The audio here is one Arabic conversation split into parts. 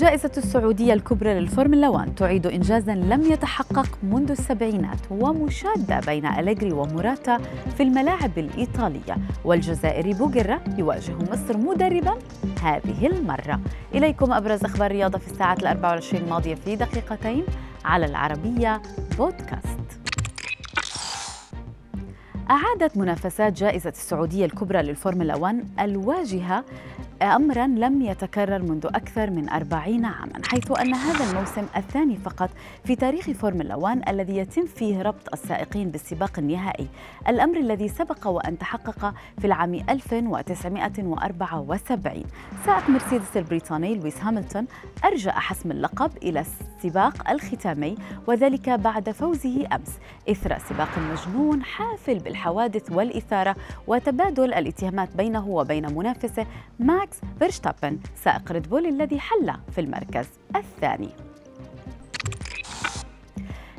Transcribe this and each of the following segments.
جائزة السعودية الكبرى للفورمولا 1 تعيد إنجازا لم يتحقق منذ السبعينات ومشادة بين أليغري وموراتا في الملاعب الإيطالية والجزائري بوغرا يواجه مصر مدربا هذه المرة. إليكم أبرز أخبار الرياضة في الساعات الأربع والعشرين الماضية في دقيقتين على العربية بودكاست. أعادت منافسات جائزة السعودية الكبرى للفورمولا 1 الواجهة أمرا لم يتكرر منذ أكثر من أربعين عاما حيث أن هذا الموسم الثاني فقط في تاريخ فورمولا 1 الذي يتم فيه ربط السائقين بالسباق النهائي. الأمر الذي سبق وأن تحقق في العام 1974 سائق مرسيدس البريطاني لويس هاملتون أرجأ حسم اللقب إلى السباق الختامي وذلك بعد فوزه أمس. إثر سباق مجنون حافل بالحوادث والإثارة وتبادل الاتهامات بينه وبين منافسه ماكس ماكس فيرشتابن سائق ريد بول الذي حل في المركز الثاني.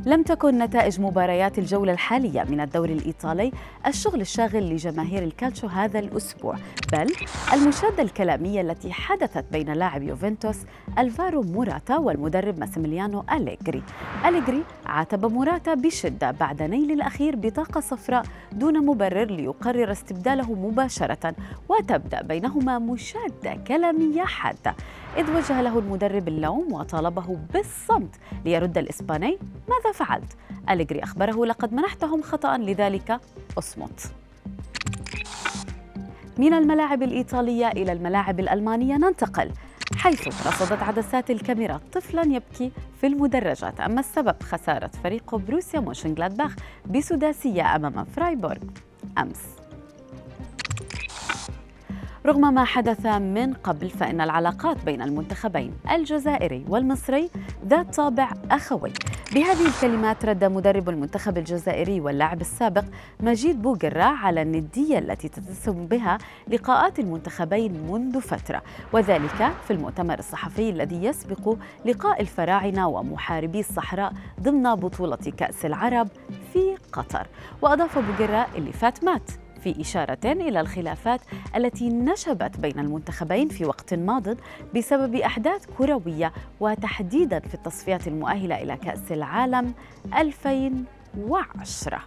لم تكن نتائج مباريات الجولة الحالية من الدوري الإيطالي الشغل الشاغل لجماهير الكالتشو هذا الأسبوع بل المشادة الكلامية التي حدثت بين لاعب يوفنتوس ألفارو موراتا والمدرب ماسيميليانو أليغري أليغري عاتب موراتا بشدة بعد نيل الأخير بطاقة صفراء دون مبرر ليقرر استبداله مباشرة وتبدأ بينهما مشادة كلامية حادة. إذ وجه له المدرب اللوم وطالبه بالصمت ليرد الإسباني. ماذا فعلت؟ أليغري أخبره لقد منحتهم خطأ لذلك. أصمت. من الملاعب الإيطالية إلى الملاعب الألمانية ننتقل حيث رصدت عدسات الكاميرا طفلا يبكي في المدرجات. أما السبب خسارة فريق بروسيا موشنغلادباخ بسداسية أمام فرايبورغ. أمس. رغم ما حدث من قبل فإن العلاقات بين المنتخبين الجزائري والمصري ذات طابع أخوي. بهذه الكلمات رد مدرب المنتخب الجزائري واللاعب السابق مجيد بوغرا على الندية التي تتسم بها لقاءات المنتخبين منذ فترة. وذلك في المؤتمر الصحفي الذي يسبق لقاء الفراعنة ومحاربي الصحراء ضمن بطولة كأس العرب في قطر. وأضاف بوغرا اللي فات مات. في إشارة إلى الخلافات التي نشبت بين المنتخبين في وقت ماض بسبب أحداث كروية وتحديدا في التصفيات المؤهلة إلى كأس العالم 2010